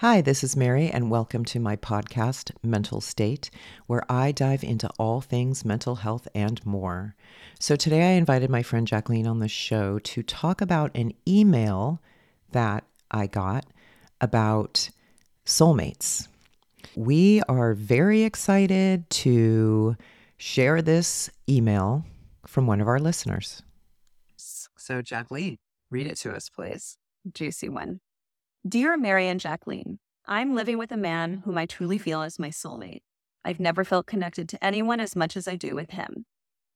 Hi, this is Mary, and welcome to my podcast, Mental State, where I dive into all things mental health and more. So, today I invited my friend Jaqueline on the show to talk about an email that I got about soulmates. We are very excited to share this email from one of our listeners. So, Jaqueline, read it to us, please. Juicy one. Dear Mary and Jaqueline, I'm living with a man whom I truly feel is my soulmate. I've never felt connected to anyone as much as I do with him.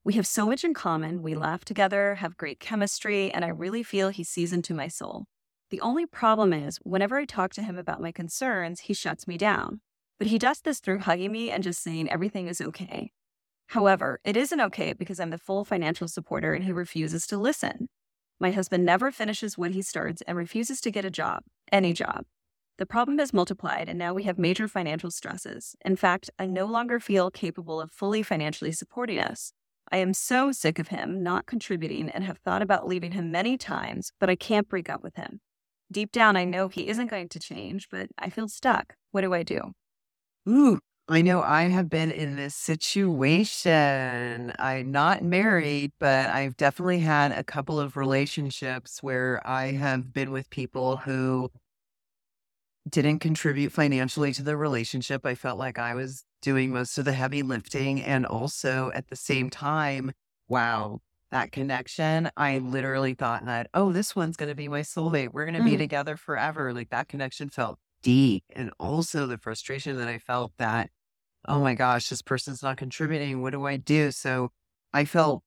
We have so much in common. We laugh together, have great chemistry, and I really feel he sees into my soul. The only problem is, whenever I talk to him about my concerns, he shuts me down. But he does this through hugging me and just saying everything is okay. However, it isn't okay because I'm the full financial supporter and he refuses to listen. My husband never finishes what he starts and refuses to get a job, any job. The problem has multiplied, and now we have major financial stresses. In fact, I no longer feel capable of fully financially supporting us. I am so sick of him not contributing and have thought about leaving him many times, but I can't break up with him. Deep down, I know he isn't going to change, but I feel stuck. What do I do? Ooh, I know I have been in this situation. I'm not married, but I've definitely had a couple of relationships where I have been with people who didn't contribute financially to the relationship. I felt like I was doing most of the heavy lifting. And also at the same time, wow, that connection, I literally thought that, oh, this one's going to be my soulmate. We're going to mm. be together forever. Like that connection felt deep. And also the frustration that I felt that, oh my gosh, this person's not contributing. What do I do? So I felt,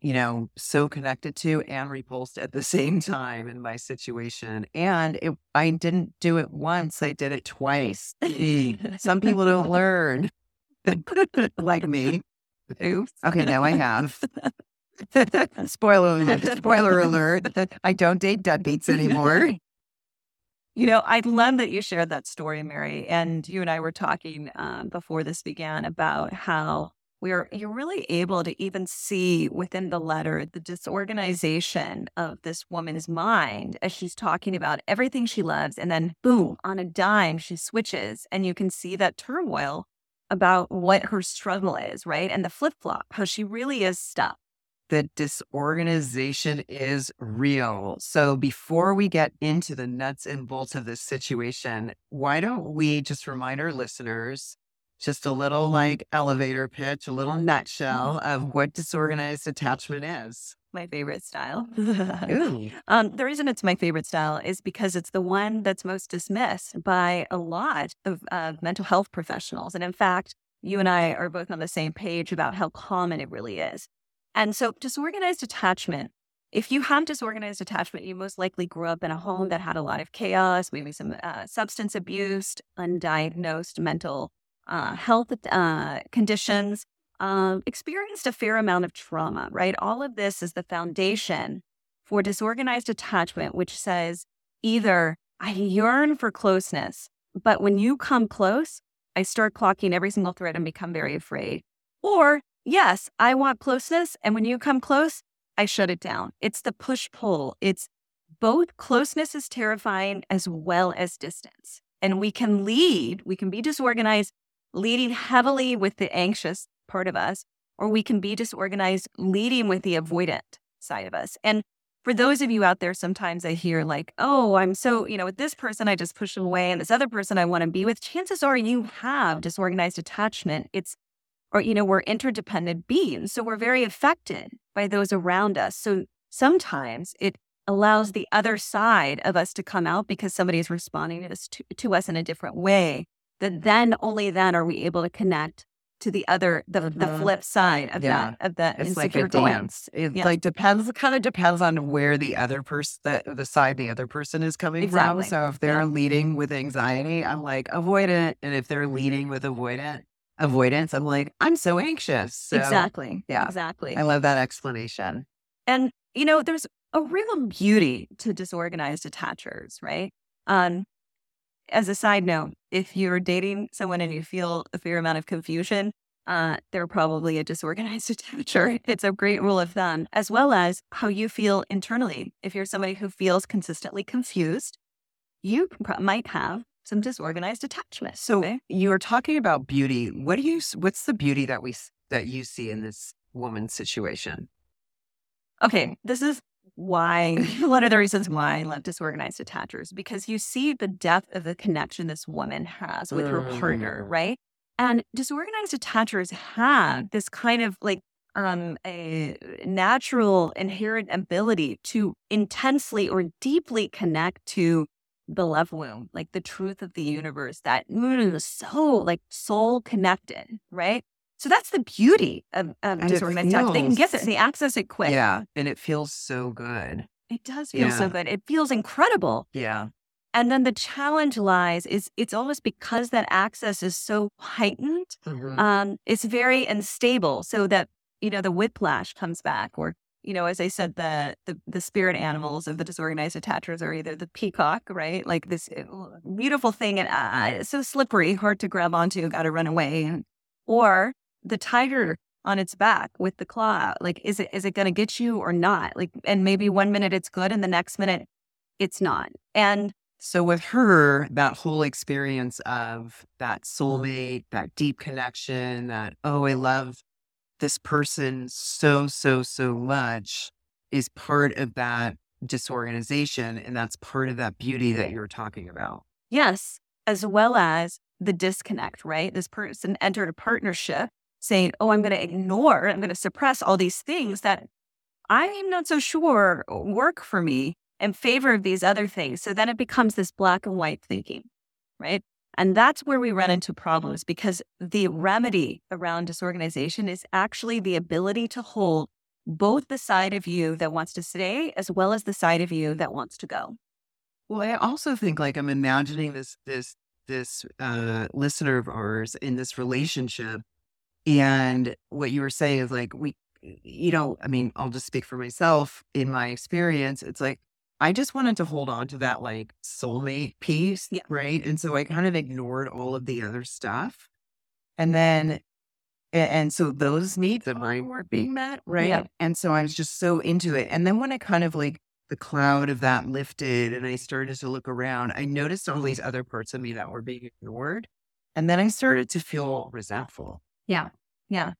you know, so connected to and repulsed at the same time in my situation. And it, I didn't do it once, I did it twice. Some people don't learn like me. Oops. Okay, now I have. Spoiler alert. Spoiler alert. I don't date deadbeats anymore. You know, I love that you shared that story, Mary. And you and I were talking um, before this began about how we're you're really able to even see within the letter the disorganization of this woman's mind as she's talking about everything she loves, and then boom, on a dime, she switches, and you can see that turmoil about what her struggle is, right? And the flip flop, how she really is stuck the disorganization is real. So before we get into the nuts and bolts of this situation, why don't we just remind our listeners just a little like elevator pitch, a little nutshell of what disorganized attachment is? My favorite style. um, the reason it's my favorite style is because it's the one that's most dismissed by a lot of uh, mental health professionals. And in fact, you and I are both on the same page about how common it really is. And so, disorganized attachment, if you have disorganized attachment, you most likely grew up in a home that had a lot of chaos, maybe some uh, substance abuse, undiagnosed mental uh, health uh, conditions, um, experienced a fair amount of trauma, right? All of this is the foundation for disorganized attachment, which says either I yearn for closeness, but when you come close, I start clocking every single thread and become very afraid. Or yes, I want closeness. And when you come close, I shut it down. It's the push pull. It's both closeness is terrifying as well as distance. And we can lead, we can be disorganized, leading heavily with the anxious part of us, or we can be disorganized, leading with the avoidant side of us. And for those of you out there, sometimes I hear like, oh, I'm so, you know, with this person, I just push them away, and this other person I want to be with. Chances are you have disorganized attachment. It's or, you know, we're interdependent beings. So we're very affected by those around us. So sometimes it allows the other side of us to come out because somebody is responding to us, to, to us in a different way. That then only then are we able to connect to the other the, the mm-hmm. flip side of yeah. that of that it's like a dance it yeah. like depends kind of depends on where the other person the, the side the other person is coming exactly. from so if they're yeah. leading with anxiety i'm like avoidant and if they're leading with avoidant avoidance. I'm like, I'm so anxious. So, exactly. Yeah. Exactly. I love that explanation. And, you know, there's a real beauty to disorganized attachers, right? Um, as a side note, if you're dating someone and you feel a fair amount of confusion, uh, they're probably a disorganized attacher. It's a great rule of thumb, as well as how you feel internally. If you're somebody who feels consistently confused, you might have some disorganized attachment. So okay? you are talking about beauty. What do you? What's the beauty that we that you see in this woman's situation? Okay, this is why one of the reasons why I love disorganized attachers because you see the depth of the connection this woman has with her partner, Mm. right? And disorganized attachers have this kind of like um a natural inherent ability to intensely or deeply connect to the love womb, like the truth of the universe, that mm, so like soul connected, right? So that's the beauty of, of it. They can get it, they access it quick. Yeah, and it feels so good. It does feel so good. It feels incredible. Yeah, And then the challenge lies is it's almost because that access is so heightened, Mhm. um, it's very unstable. So that, you know, the whiplash comes back or, you know, as I said, the the, the spirit animals of the disorganized attachers are either the peacock, right? Like this uh, beautiful thing and uh, so slippery, hard to grab onto, got to run away. Or the tiger on its back with the claw. Like, is it is it going to get you or not? Like, and maybe one minute it's good and the next minute it's not. And So with her, that whole experience of that soulmate, that deep connection, that, oh, I love this person so, so, so much is part of that disorganization. And that's part of that beauty that you're talking about. Yes, as well as the disconnect, right? This person entered a partnership saying, Oh, I'm going to ignore, I'm going to suppress all these things that I'm not so sure work for me in favor of these other things. So then it becomes this black and white thinking, right? And that's where we run into problems because the remedy around disorganization is actually the ability to hold both the side of you that wants to stay as well as the side of you that wants to go. Well, I also think like I'm imagining this this this uh listener of ours in this relationship and what you were saying is like we you know, I mean, I'll just speak for myself in my experience. It's like I just wanted to hold on to that like soulmate piece, Yeah. right? And so I kind of ignored all of the other stuff. And then and so those needs of mine weren't being met, right? Yeah. And so I was just so into it. And then when I kind of like the cloud of that lifted and I started to look around, I noticed all these other parts of me that were being ignored. And then I started to feel resentful. Yeah. Yeah.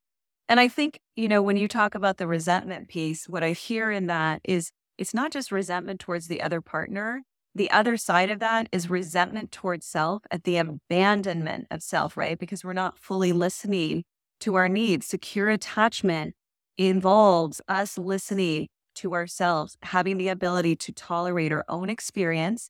And I think, you know, when you talk about the resentment piece, what I hear in that is it's not just resentment towards the other partner. The other side of that is resentment towards self at the abandonment of self, right? Because we're not fully listening to our needs. Secure attachment involves us listening to ourselves, having the ability to tolerate our own experience,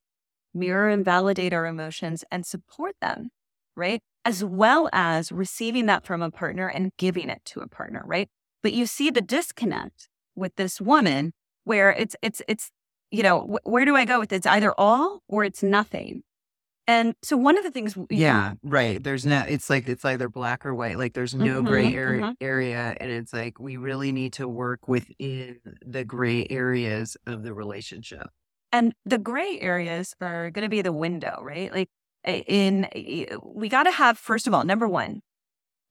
mirror and validate our emotions, and support them, right? As well as receiving that from a partner and giving it to a partner, right? But you see the disconnect with this woman where it's, it's, it's, you know, wh- where do I go with it? It's either all or it's nothing. And so one of the things, Yeah, right. There's no, it's like, it's either black or white. Like there's no gray Mhm, area, mhm. area. And it's like, we really need to work within the gray areas of the relationship. And the gray areas are going to be the window, right? Like in we got to have first of all, number 1,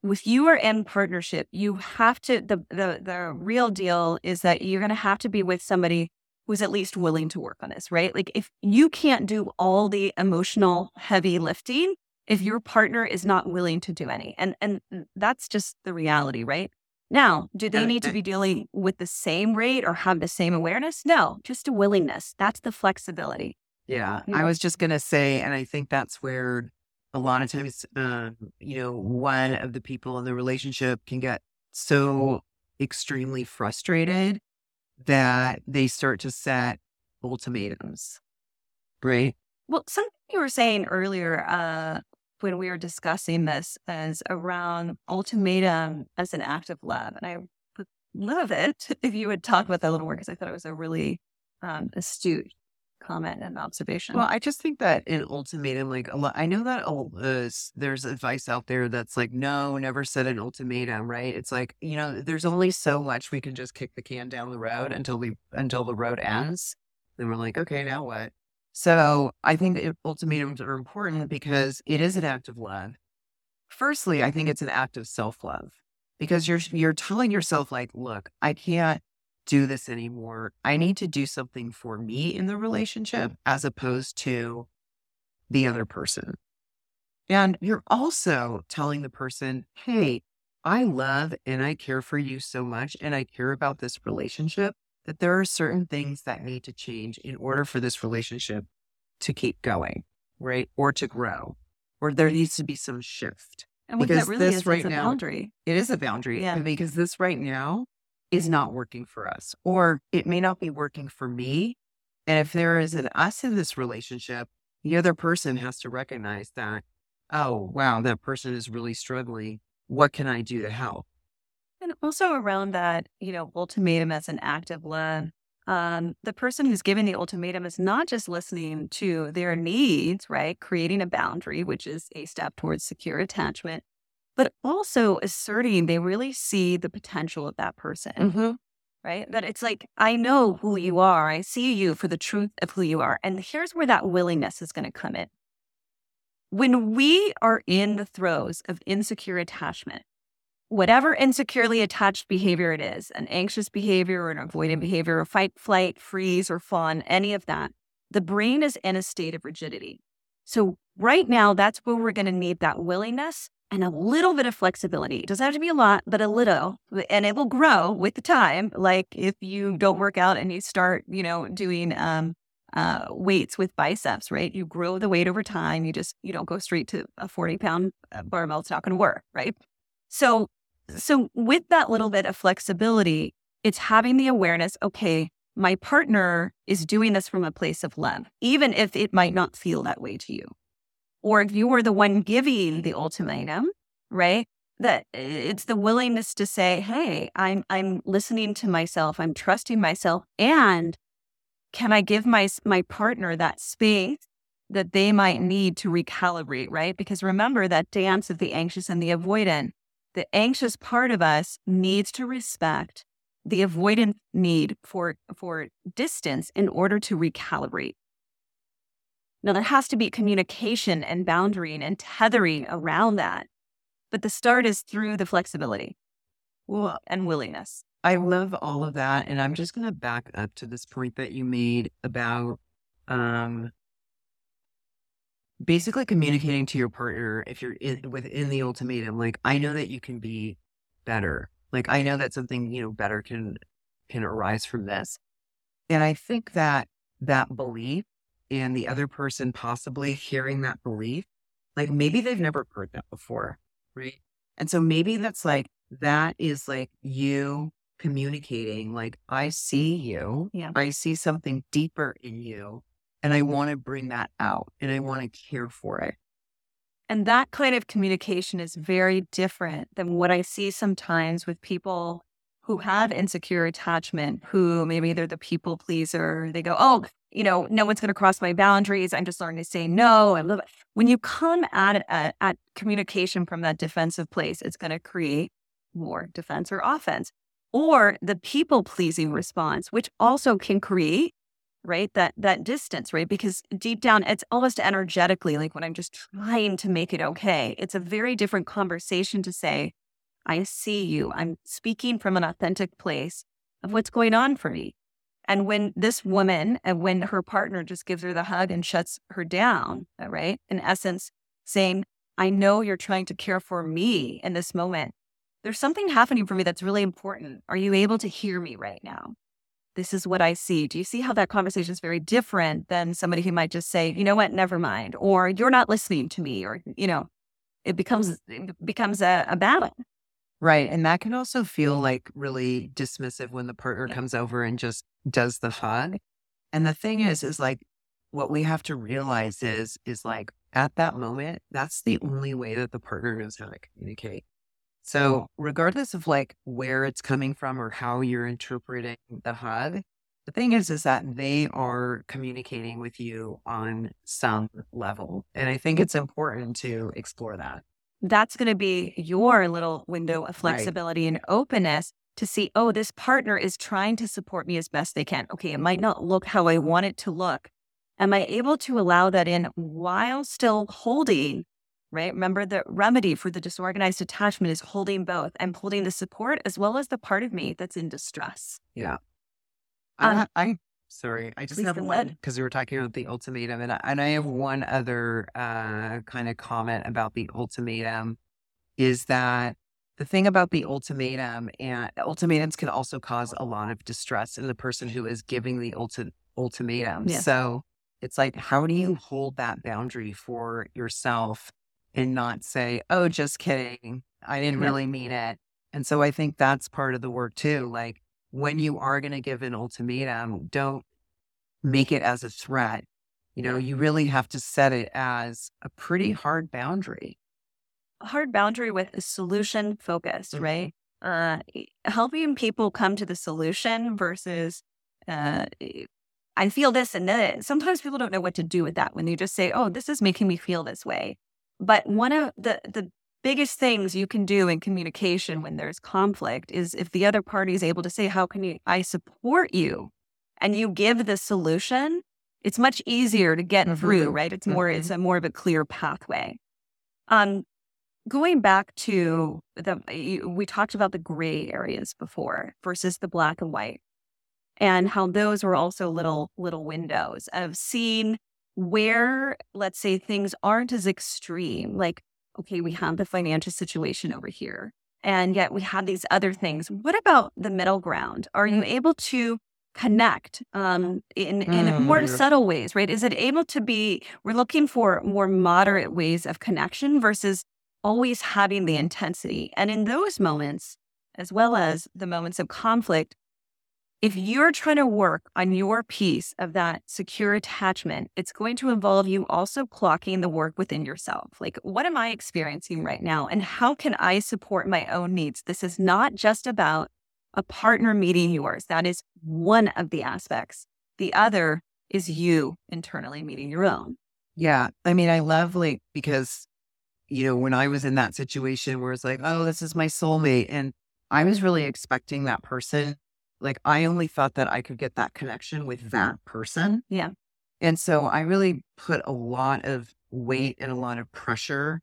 with you are in partnership, you have to the the the real deal is that you're going to have to be with somebody who's at least willing to work on this, right? Like if you can't do all the emotional heavy lifting if your partner is not willing to do any. And and that's just the reality, right? Now, do they need to be dealing with the same rate or have the same awareness? No, just a willingness. That's the flexibility. Yeah. I was just going to say, and I think that's where a lot of times, um, you know, one of the people in the relationship can get so extremely frustrated that they start to set ultimatums. Right. Well, something you were saying earlier uh, when we were discussing this is around ultimatum as an act of love. And I would love it if you would talk about that a little more because I thought it was a really um, astute comment and observation. Well, I just think that an ultimatum, like a lot, I know that uh, there's advice out there that's like, no, never set an ultimatum, right? It's like, you know, there's only so much we can just kick the can down the road until we, until the road ends. Then we're like, okay, now what? So I think ultimatums are important because it is an act of love. Firstly, I think it's an act of self love because you're, you're telling yourself like, look, I can't do this anymore. I need to do something for me in the relationship as opposed to the other person. And you're also telling the person, hey, I love and I care for you so much and I care about this relationship that there are certain things that need to change in order for this relationship to keep going, right? Or to grow, or there needs to be some shift. And because that really this is, right now, boundary. It is a boundary. Yeah. Because this right now is not working for us, or it may not be working for me. And if there is an us in this relationship, the other person has to recognize that, oh, wow, that person is really struggling. What can I do to help? And also around that, you know, ultimatum as an act of love, um, the person who's giving the ultimatum is not just listening to their needs, right? Creating a boundary, which is a step towards secure attachment, but also asserting they really see the potential of that person. Mm-hmm. Right. That it's like, I know who you are. I see you for the truth of who you are. And here's where that willingness is going to come in. When we are in the throes of insecure attachment, whatever insecurely attached behavior it is, an anxious behavior or an avoidant behavior, or fight, flight, freeze, or fawn, any of that, the brain is in a state of rigidity. So, right now, that's where we're going to need that willingness and a little bit of flexibility. It doesn't have to be a lot, but a little, and it will grow with the time. Like if you don't work out and you start, you know, doing um, uh, weights with biceps, right? You grow the weight over time. You just, you don't go straight to a 40 pound uh, barbell. It's not going to work, right? So, so with that little bit of flexibility, it's having the awareness, okay, my partner is doing this from a place of love, even if it might not feel that way to you. Or if you were the one giving the ultimatum, right? That it's the willingness to say, hey, I'm I'm listening to myself, I'm trusting myself, and can I give my my partner that space that they might need to recalibrate, right? Because remember that dance of the anxious and the avoidant the anxious part of us needs to respect the avoidant need for, for distance in order to recalibrate. Now, there has to be communication and boundary and tethering around that. But the start is through the flexibility well, and willingness. I love all of that. And I'm just going to back up to this point that you made about um, basically communicating to your partner if you're in, within the ultimatum like i know that you can be better like i know that something you know better can can arise from this and i think that that belief and the other person possibly hearing that belief like maybe they've never heard that before right and so maybe that's like that is like you communicating like i see you yeah i see something deeper in you and I want to bring that out and I want to care for it. And that kind of communication is very different than what I see sometimes with people who have insecure attachment, who maybe they're the people pleaser. They go, Oh, you know, no one's going to cross my boundaries. I'm just learning to say no. I love it. When you come at, at, at communication from that defensive place, it's going to create more defense or offense. Or the people pleasing response, which also can create right that that distance right because deep down it's almost energetically like when i'm just trying to make it okay it's a very different conversation to say i see you i'm speaking from an authentic place of what's going on for me and when this woman and when her partner just gives her the hug and shuts her down uh, right in essence saying i know you're trying to care for me in this moment there's something happening for me that's really important are you able to hear me right now this is what I see. Do you see how that conversation is very different than somebody who might just say, you know what, never mind, or you're not listening to me, or, you know, it becomes it becomes a, a battle. Right. And that can also feel like really dismissive when the partner yeah. comes over and just does the hug. And the thing is, is like what we have to realize is, is like at that moment, that's the only way that the partner knows how to communicate. So, regardless of like where it's coming from or how you're interpreting the hug, the thing is, is that they are communicating with you on some level. And I think it's important to explore that. That's going to be your little window of flexibility right. and openness to see, oh, this partner is trying to support me as best they can. Okay, it might not look how I want it to look. Am I able to allow that in while still holding right? Remember, the remedy for the disorganized attachment is holding both. I'm holding the support as well as the part of me that's in distress. Yeah. Um, I, I sorry. I just have one because we were talking about the ultimatum, and I, and I have one other uh, kind of comment about the ultimatum is that the thing about the ultimatum and ultimatums can also cause a lot of distress in the person who is giving the ulti- ultimatum. Yeah. So it's like, how do you hold that boundary for yourself and not say, oh, just kidding. I didn't really mean it. And so I think that's part of the work too. Like when you are going to give an ultimatum, don't make it as a threat. You know, you really have to set it as a pretty hard boundary. Hard boundary with a solution focused, mm-hmm. right? Uh, helping people come to the solution versus uh, I feel this and then sometimes people don't know what to do with that when they just say, "Oh, this is making me feel this way." But one of the the biggest things you can do in communication when there's conflict is if the other party is able to say, How can you, I support you? And you give the solution, it's much easier to get mm-hmm. through, right? It's more, mm-hmm. it's a more of a clear pathway. Um, going back to the, we talked about the gray areas before versus the black and white and how those were also little, little windows of seeing where, let's say, things aren't as extreme. Like, okay, we have the financial situation over here, and yet we have these other things. What about the middle ground? Are you able to connect um, in in mm. more subtle ways? Right? Is it able to be? We're looking for more moderate ways of connection versus always having the intensity. And in those moments, as well as the moments of conflict, if you're trying to work on your piece of that secure attachment, it's going to involve you also clocking the work within yourself. Like, what am I experiencing right now? And how can I support my own needs? This is not just about a partner meeting yours. That is one of the aspects. The other is you internally meeting your own. Yeah. I mean, I love like, because, you know, when I was in that situation where it's like, oh, this is my soulmate. And I was really expecting that person like I only thought that I could get that connection with that person. Yeah. And so I really put a lot of weight and a lot of pressure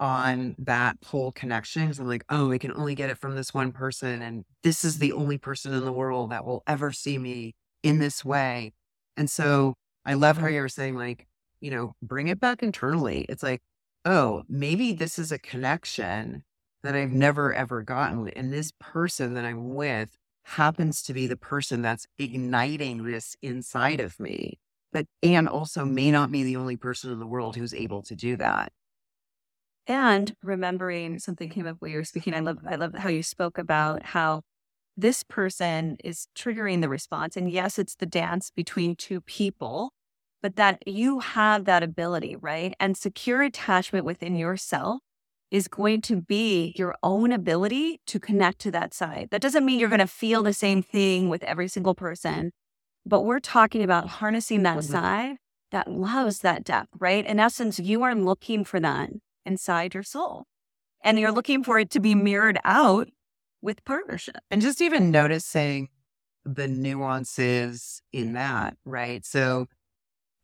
on that whole connection. Cause I'm like, oh, I can only get it from this one person. And this is the only person in the world that will ever see me in this way. And so I love how mm. you were saying, like, you know, bring it back internally. It's like, oh, maybe this is a connection that I've never ever gotten. And this person that I'm with happens to be the person that's igniting this inside of me but and also may not be the only person in the world who's able to do that and remembering something came up while you were speaking i love i love how you spoke about how this person is triggering the response and yes it's the dance between two people but that you have that ability right and secure attachment within yourself is going to be your own ability to connect to that side. That doesn't mean you're going to feel the same thing with every single person, but we're talking about harnessing that mm-hmm. side that loves that depth, right? In essence, you are looking for that inside your soul and you're looking for it to be mirrored out with partnership. And just even noticing the nuances in that, right? So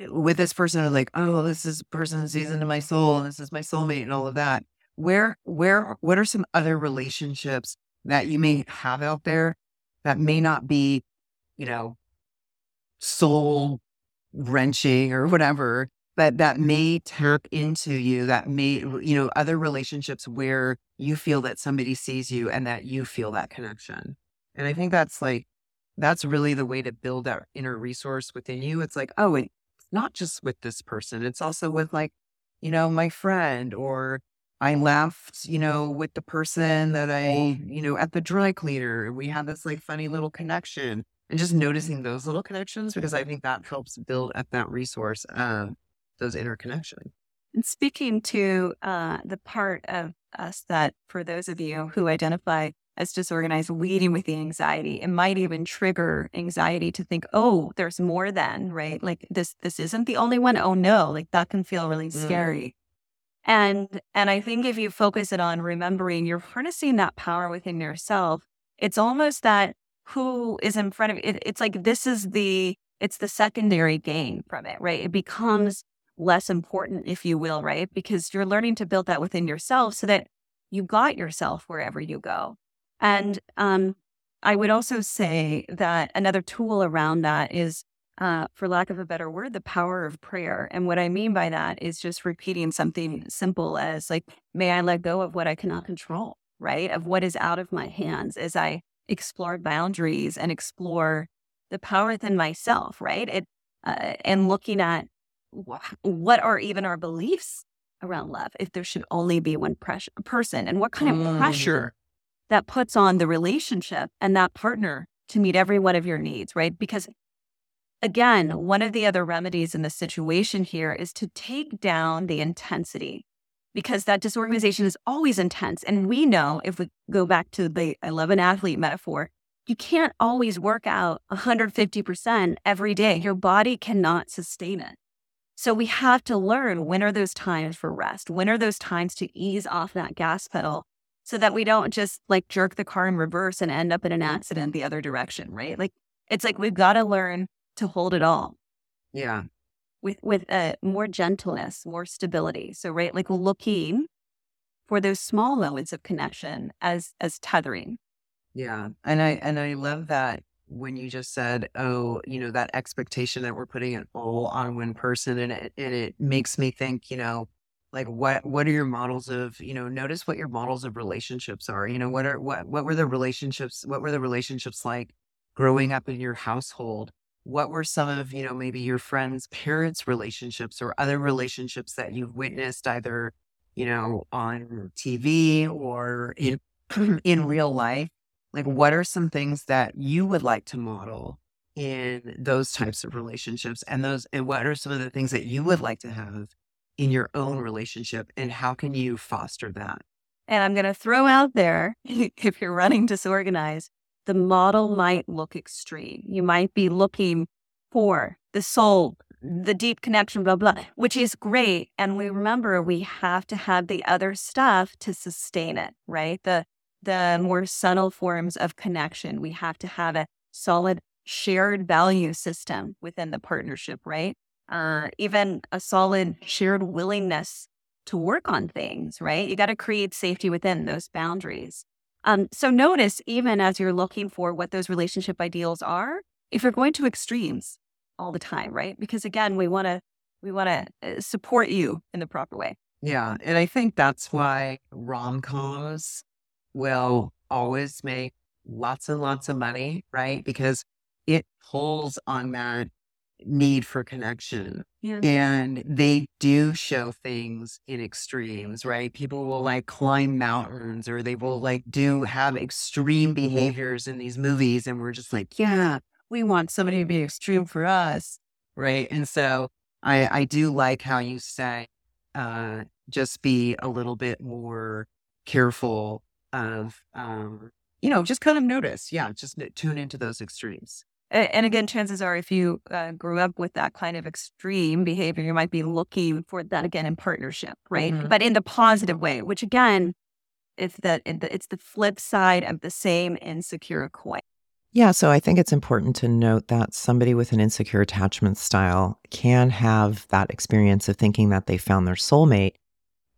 with this person, like, oh, this is person sees into my soul, and this is my soulmate, and all of that. Where where what are some other relationships that you may have out there that may not be you know soul wrenching or whatever but that may tap into you that may you know other relationships where you feel that somebody sees you and that you feel that connection? And i think that's like that's really the way to build that inner resource within you. It's like oh it's not just with this person it's also with like you know my friend or I left, you know, with the person that I, you know, at the dry cleaner. We had this like funny little connection and just noticing those little connections because I think that helps build up that resource, uh, those interconnections. And speaking to uh, the part of us that, for those of you who identify as disorganized, leading with the anxiety, it might even trigger anxiety to think, "Oh, there's more than right. Like this, this isn't the only one. Oh no, like that can feel really mm. scary." And and I think if you focus it on remembering you're harnessing that power within yourself, it's almost that who is in front of it. It's like this is the it's the secondary gain from it, right? It becomes less important, if you will, right? Because you're learning to build that within yourself so that you got yourself wherever you go. And um, I would also say that another tool around that is uh, for lack of a better word, the power of prayer. And what I mean by that is just repeating something simple as, like, may I let go of what I cannot control, right? Of what is out of my hands as I explore boundaries and explore the power within myself, right? It, uh, and looking at what are even our beliefs around love if there should only be one pres- person and what kind of mm. pressure that puts on the relationship and that partner to meet every one of your needs, right? Because again, one of the other remedies in the situation here is to take down the intensity because that disorganization is always intense. And we know if we go back to the I love an athlete metaphor, you can't always work out 150% every day. Your body cannot sustain it. So we have to learn when are those times for rest? When are those times to ease off that gas pedal so that we don't just like jerk the car in reverse and end up in an accident the other direction, right? Like it's like we've got to learn to hold it all. Yeah. With with uh, more gentleness, more stability. So right, like looking for those small moments of connection as as tethering. Yeah. And I and I love that when you just said, oh, you know, that expectation that we're putting it all on one person and it, and it makes me think, you know, like what what are your models of, you know, notice what your models of relationships are. You know, what are what what were the relationships what were the relationships like growing up in your household? What were some of, you know, maybe your friends' parents' relationships or other relationships that you've witnessed either, you know, on TV or in in real life? Like, what are some things that you would like to model in those types of relationships? And those, and what are some of the things that you would like to have in your own relationship? And how can you foster that? And I'm going to throw out there if you're running disorganized, the model might look extreme. You might be looking for the soul, the deep connection, blah, blah, which is great. And we remember we have to have the other stuff to sustain it, right? The the more subtle forms of connection. We have to have a solid shared value system within the partnership, right? Uh, even a solid shared willingness to work on things, right? You got to create safety within those boundaries. Um, so notice, even as you're looking for what those relationship ideals are, if you're going to extremes all the time, right? Because again, we want to we want to uh, support you in the proper way. Yeah, and I think that's why rom coms will always make lots and lots of money, right? Because it pulls on that need for connection. Yeah. And they do show things in extremes, right? People will like climb mountains or they will like do have extreme behaviors in these movies. And we're just like, yeah, we want somebody to be extreme for us. Right. And so I, I do like how you say, uh, just be a little bit more careful of, um, you know, just kind of notice. Yeah, just tune into those extremes. And again, chances are, if you uh, grew up with that kind of extreme behavior, you might be looking for that again in partnership, right? Mm-hmm. But in the positive way, which again, it's that it's the flip side of the same insecure coin. Yeah, so I think it's important to note that somebody with an insecure attachment style can have that experience of thinking that they found their soulmate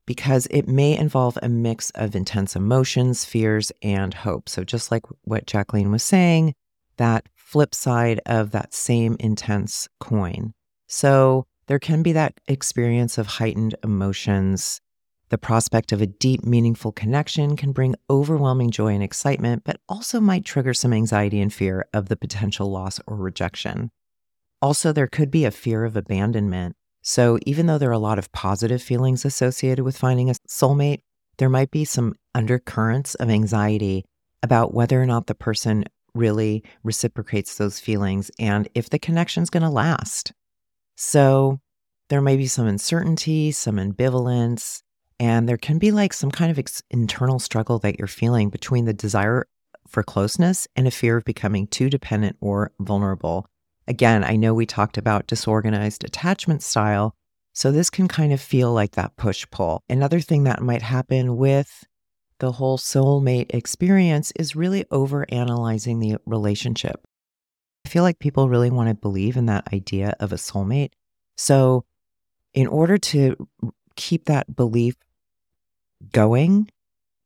because it may involve a mix of intense emotions, fears, and hope. So, just like what Jaqueline was saying, that flip side of that same intense coin. So, there can be that experience of heightened emotions. The prospect of a deep, meaningful connection can bring overwhelming joy and excitement, but also might trigger some anxiety and fear of the potential loss or rejection. Also, there could be a fear of abandonment so, even though there are a lot of positive feelings associated with finding a soulmate, there might be some undercurrents of anxiety about whether or not the person really reciprocates those feelings and if the connection's going to last. So, there may be some uncertainty, some ambivalence, and there can be like some kind of ex- internal struggle that you're feeling between the desire for closeness and a fear of becoming too dependent or vulnerable. Again, I know we talked about disorganized attachment style, so this can kind of feel like that push pull. Another thing that might happen with the whole soulmate experience is really over analyzing the relationship. I feel like people really want to believe in that idea of a soulmate. So, in order to keep that belief going,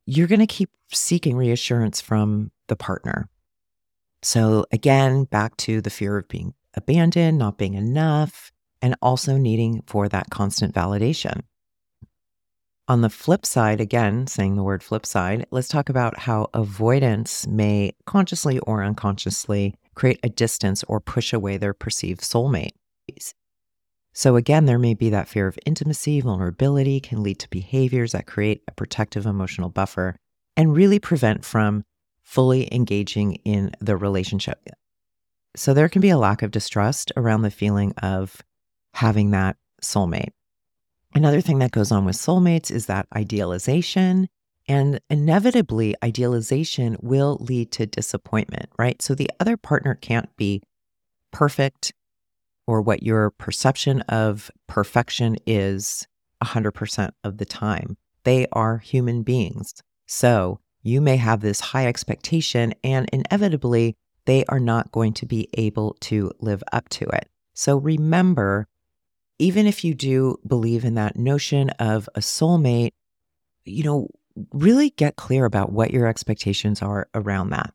you're going to keep seeking reassurance from the partner. So, again, back to the fear of being abandoned, not being enough, and also needing for that constant validation. On the flip side, again, saying the word flip side, let's talk about how avoidance may consciously or unconsciously create a distance or push away their perceived soulmate. So, again, there may be that fear of intimacy, vulnerability can lead to behaviors that create a protective emotional buffer and really prevent from fully engaging in the relationship. So, there can be a lack of distrust around the feeling of having that soulmate. Another thing that goes on with soulmates is that idealization. And inevitably, idealization will lead to disappointment, right? So the other partner can't be perfect or what your perception of perfection is 100% of the time. They are human beings. So you may have this high expectation, and inevitably, they are not going to be able to live up to it. So remember even if you do believe in that notion of a soulmate, you know, really get clear about what your expectations are around that.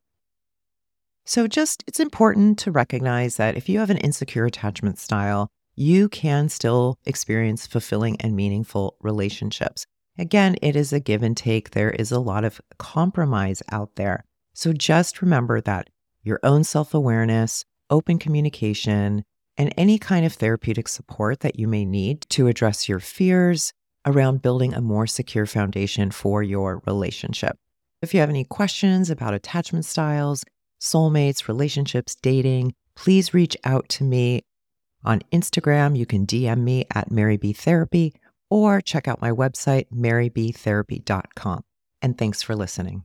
So, just it's important to recognize that if you have an insecure attachment style, you can still experience fulfilling and meaningful relationships. Again, it is a give and take. There is a lot of compromise out there. So, just remember that your own self awareness, open communication, and any kind of therapeutic support that you may need to address your fears around building a more secure foundation for your relationship. If you have any questions about attachment styles, soulmates, relationships, dating, please reach out to me on Instagram. You can DM me at Mary B Therapy or check out my website, marybtherapy.com. And thanks for listening.